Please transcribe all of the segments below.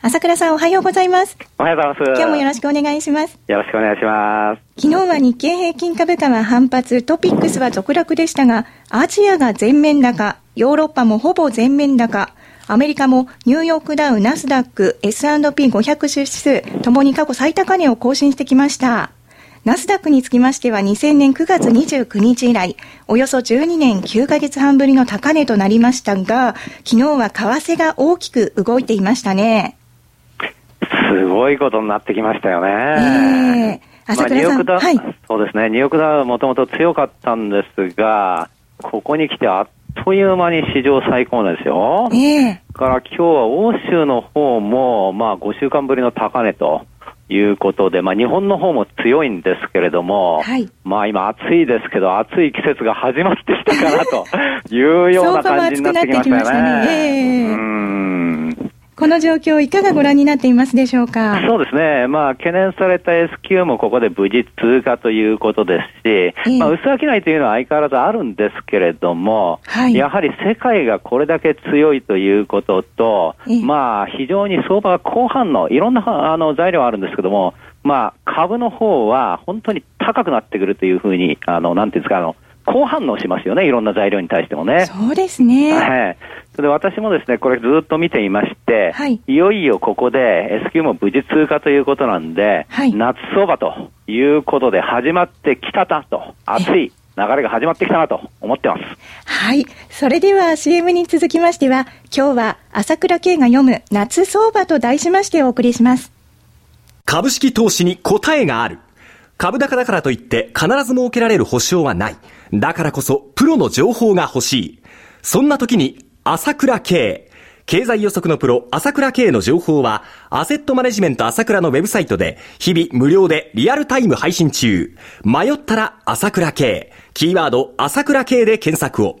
朝倉さんおはようございます。おはようございます。今日もよろしくお願いします。よろしくお願いします。昨日は日経平均株価は反発、トピックスは続落でしたが、アジアが全面高、ヨーロッパもほぼ全面高、アメリカもニューヨークダウ、ナスダック、S&P500 指数、ともに過去最高値を更新してきました。ナスダックにつきましては2000年9月29日以来、およそ12年9ヶ月半ぶりの高値となりましたが、昨日は為替が大きく動いていましたね。すごいことになってきましたよね。えー、朝倉さん、まあ、はい、そうですね、ニューヨークダウはもともと強かったんですが、ここに来てあっという間に史上最高値ですよ。えー、から今日は欧州の方も、まあ5週間ぶりの高値と。いうことで、まあ、日本の方も強いんですけれども、はい、まあ今暑いですけど、暑い季節が始まってきたかなというような感じになってきましたね。ねえー、この状況、いかがご覧になっていますでしょうか？そうですね。まあ、懸念された S q もここで無事通過ということですし、えー、まあ、薄商いというのは相変わらずあるんですけれども、はい、やはり世界がこれだけ強いということと、えー、まあ、非常に相場が後半の、いろんなあの材料あるんですけども、まあ、株の方は本当に高くなってくるというふうに、あの、なんていうんですか、あの、好反応しますよね、いろんな材料に対してもね。そうですね。はい。それで私もですね、これずっと見ていまして、はい、いよいよここで S q も無事通過ということなんで、はい、夏相場ということで始まってきたなと、熱い流れが始まってきたなと思ってます。はい。それでは CM に続きましては、今日は朝倉慶が読む夏相場と題しましてお送りします。株式投資に答えがある。株高だからといって必ず設けられる保証はない。だからこそプロの情報が欲しい。そんな時に朝倉慶。経済予測のプロ、朝倉慶の情報は、アセットマネジメント朝倉のウェブサイトで、日々無料でリアルタイム配信中。迷ったら朝倉慶。キーワード、朝倉慶で検索を。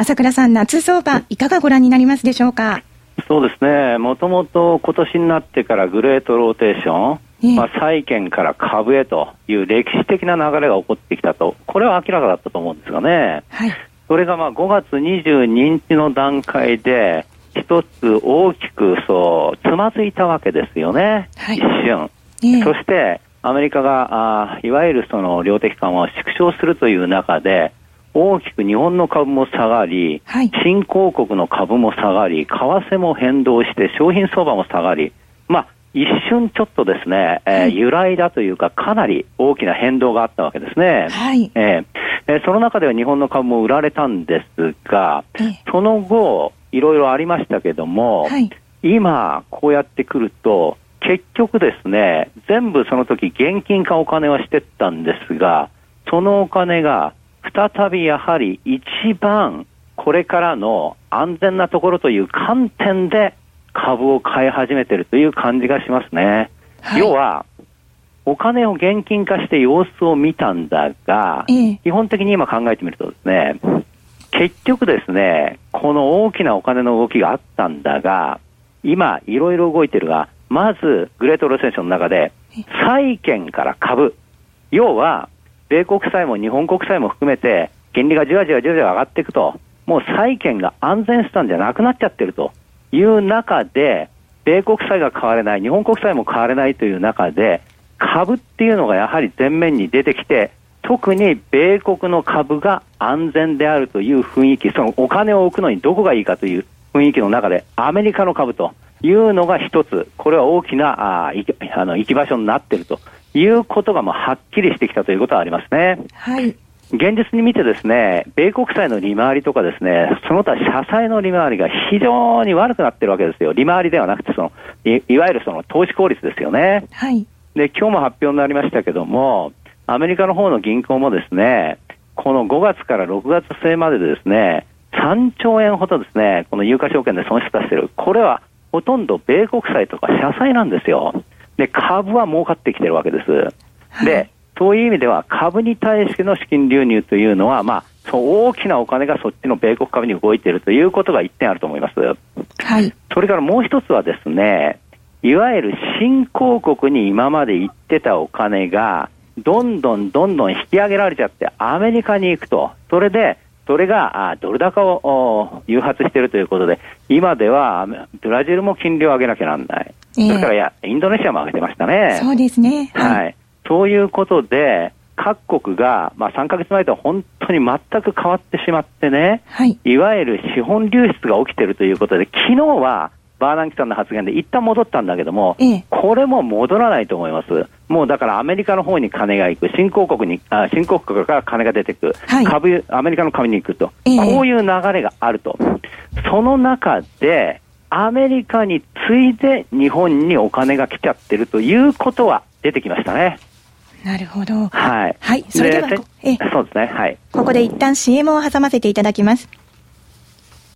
朝倉さん、夏相場、いかがご覧になりますでしょうか？そうですね、もともと今年になってからグレートローテーション、えまあ、債券から株へという歴史的な流れが起こってきたと、これは明らかだったと思うんですがね、はい、それがまあ5月22日の段階で、一つ大きくそうつまずいたわけですよね、はい、一瞬。えそしてアメリカがあいわゆるその量的緩和を縮小するという中で、大きく日本の株も下がり、はい、新興国の株も下がり、為替も変動して、商品相場も下がり、まあ、一瞬ちょっとですね、えー、揺らいだというか、かなり大きな変動があったわけですね。はい、えー、その中では日本の株も売られたんですが、その後、いろいろありましたけども、はい、今、こうやってくると、結局ですね、全部その時現金化お金はしてったんですが、そのお金が再びやはり一番これからの安全なところという観点で株を買い始めているという感じがしますね。はい、要は、お金を現金化して様子を見たんだが、ええ、基本的に今考えてみるとですね、結局ですね、この大きなお金の動きがあったんだが、今いろいろ動いてるが、まずグレートロセッションの中で、債券から株、要は米国債も日本国債も含めて、金利がじわじわじわじわ上がっていくと、もう債券が安全資産じゃなくなっちゃってると。いう中で、米国債が買われない、日本国債も買われないという中で、株っていうのがやはり前面に出てきて、特に米国の株が安全であるという雰囲気、そのお金を置くのにどこがいいかという雰囲気の中で、アメリカの株というのが一つ、これは大きなああの行き場所になっていると。いうことがもうはっきりしてきたということはありますね。はい。現実に見てですね、米国債の利回りとかですね、その他社債の利回りが非常に悪くなってるわけですよ。利回りではなくて、その、いいわゆるその投資効率ですよね。はい。で、今日も発表になりましたけども、アメリカの方の銀行もですね、この5月から6月末まででですね、3兆円ほどですね、この有価証券で損失出してる。これはほとんど米国債とか社債なんですよ。で、株は儲かってきてるわけです。はい、で、そういう意味では株に対しての資金流入というのは、まあ、そう大きなお金がそっちの米国株に動いているということが一点あると思います。はい。それからもう一つはですね、いわゆる新興国に今まで行ってたお金が、どんどんどんどん引き上げられちゃって、アメリカに行くと。それで、それがドル高を誘発しているということで、今ではブラジルも金利を上げなきゃなんない。えー、それからやインドネシアも上げてましたね。そうですね。はい、はいそういうことで、各国が、まあ、3か月前とは本当に全く変わってしまってね、はい、いわゆる資本流出が起きているということで、昨日はバーナンキさんの発言で一旦戻ったんだけども、ええ、これも戻らないと思います。もうだからアメリカの方に金が行く、新興国に、あ新興国から金が出てく、はい、株、アメリカの株に行くと、え、こういう流れがあると。その中で、アメリカに次いで日本にお金が来ちゃってるということは出てきましたね。なるほど。はい。はい。それでは、えそうですね。はい。ここで一旦 CM を挟ませていただきます。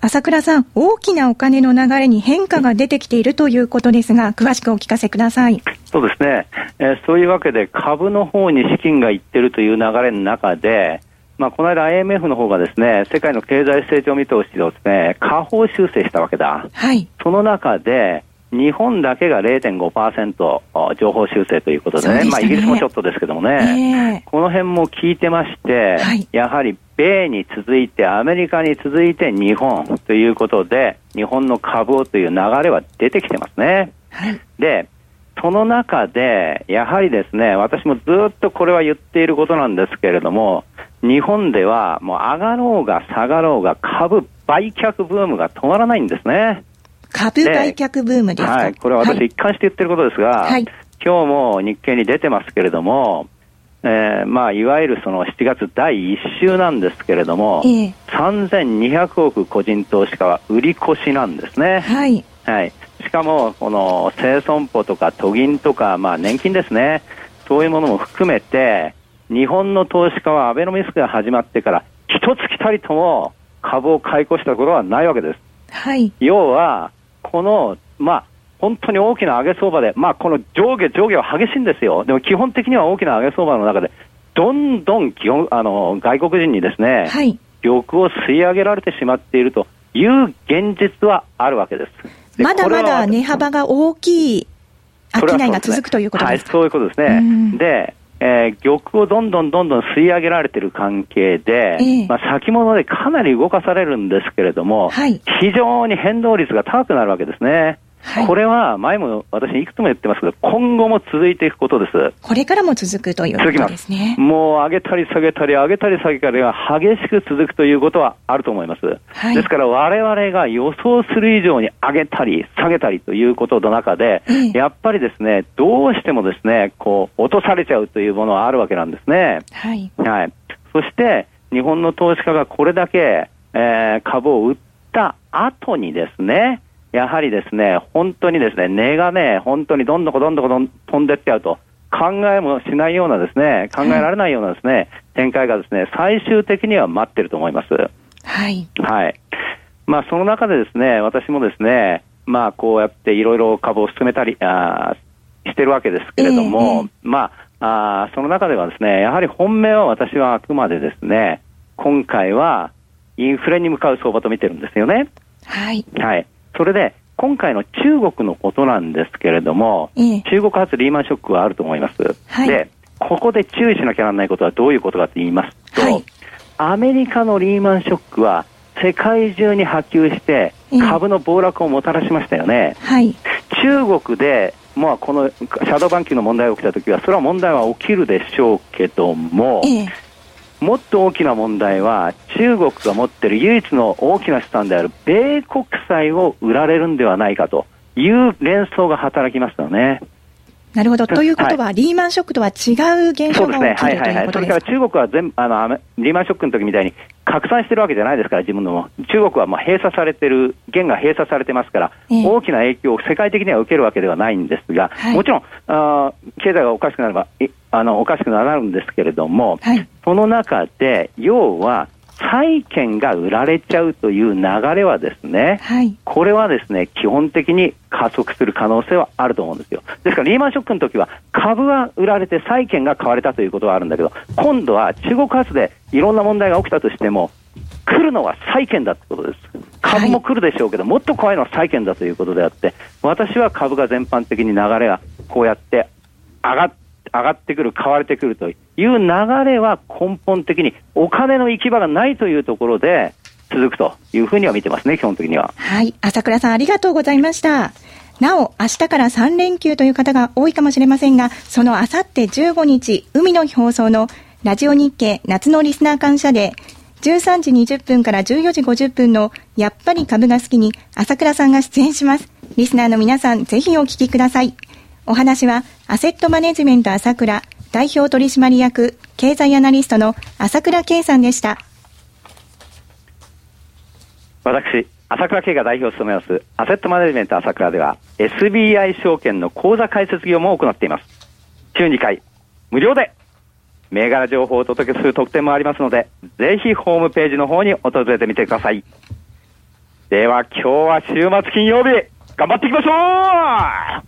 朝倉さん、大きなお金の流れに変化が出てきているということですが、詳しくお聞かせください。そうですね。えー、そういうわけで、株の方に資金がいってるという流れの中で、まあ、この間 IMF の方がですね、世界の経済成長見通しをですね、下方修正したわけだ。はい。その中で、日本だけが0.5%情報修正ということでね、でねまあ、イギリスもちょっとですけどもね、えー、この辺も聞いてまして、はい、やはり米に続いて、アメリカに続いて日本ということで、日本の株をという流れは出てきてますね。はい、で、その中で、やはりですね、私もずっとこれは言っていることなんですけれども、日本ではもう上がろうが下がろうが株売却ブームが止まらないんですね。株売却ブームですか、はい、これは私一貫して言ってることですが、はい、今日も日経に出てますけれども、えー、まあ、いわゆるその7月第1週なんですけれども、えー、3200億個人投資家は売り越しなんですね。はい。はい。しかも、この生損保とか都銀とか、まあ年金ですね。そういうものも含めて、日本の投資家はアベノミスクが始まってから、一月たりとも株を買い越したことはないわけです。はい。要は、この、まあ、本当に大きな上げ相場で、まあ、この上下上下は激しいんですよ。でも基本的には大きな上げ相場の中で、どんどん基本あの外国人にですね、はい、玉を吸い上げられてしまっているという現実はあるわけです。まだまだ値幅が大きい商いが続くということですか、はい、そういうことですね。で、えー、玉をどんどんどんどん吸い上げられている関係で、えー、まあ、先物でかなり動かされるんですけれども、はい、非常に変動率が高くなるわけですね。はい、これは前も私、いくつも言ってますけど、今後も続いていくことです。これからも続くということですね。もう上げたり下げたり、上げたり下げたりが激しく続くということはあると思います。はい、ですから、われわれが予想する以上に上げたり下げたりということの中で、ええ、やっぱりですね、どうしてもですね、こう、落とされちゃうというものはあるわけなんですね。はい。はい。そして、日本の投資家がこれだけ、えー、株を売った後にですね、やはりですね、本当にですね、値がね、本当にどんどこどんどこどん飛んでっちゃうと。考えもしないようなですね、考えられないようなですね、展開がですね、最終的には待ってると思います。はい。はい。まあ、その中でですね、私もですね、まあ、こうやっていろいろ株を進めたりあしてるわけですけれども、えー、まああ、その中ではですね、やはり本命は私はあくまでですね、今回はインフレに向かう相場と見てるんですよね。はい。はい。それで、今回の中国のことなんですけれども、えー、中国発リーマンショックはあると思います。はい、で、ここで注意しなきゃならないことはどういうことかと言いますと、はい、アメリカのリーマンショックは世界中に波及して株の暴落をもたらしましたよね。はい、中国でまあ、このシャドーバンキングの問題が起きたときは、それは問題は起きるでしょうけども、ええ、もっと大きな問題は、中国が持っている唯一の大きな資産である米国債を売られるんではないかという連想が働きましたよね。なるほど。ということは、はい、リーマンショックとは違う現象が起きる、ね、はいはいはい。それから中国は全あのリーマンショックの時みたいに拡散してるわけじゃないですから、自分のも。中国はまあ閉鎖されてる、元が閉鎖されてますから、えー、大きな影響を世界的には受けるわけではないんですが、はい、もちろんあ、経済がおかしくなれば、あのおかしくなるんですけれども、はい、その中で、要は、債券が売られちゃうという流れはですね、はい、これはですね、基本的に加速する可能性はあると思うんですよ。ですから、リーマンショックの時は株は売られて債券が買われたということはあるんだけど、今度は中国発でいろんな問題が起きたとしても、来るのは債券だってことです。株も来るでしょうけど、はい、もっと怖いのは債券だということであって、私は株が全般的に流れがこうやって上がって、上がってくる、買われてくるという流れは根本的にお金の行き場がないというところで続くというふうには見てますね、基本的には。はい。朝倉さんありがとうございました。なお、明日から3連休という方が多いかもしれませんが、そのあさって15日、海の日放送のラジオ日経夏のリスナー感謝デー、13時20分から14時50分のやっぱり株が好きに朝倉さんが出演します。リスナーの皆さん、ぜひお聞きください。お話は、アセットマネジメント朝倉代表取締役経済アナリストの朝倉圭さんでした。私、朝倉圭が代表を務めます、アセットマネジメント朝倉では、SBI 証券の口座開設業務を行っています。週2回、無料で、銘柄情報をお届けする特典もありますので、ぜひホームページの方に訪れてみてください。では今日は週末金曜日、頑張っていきましょう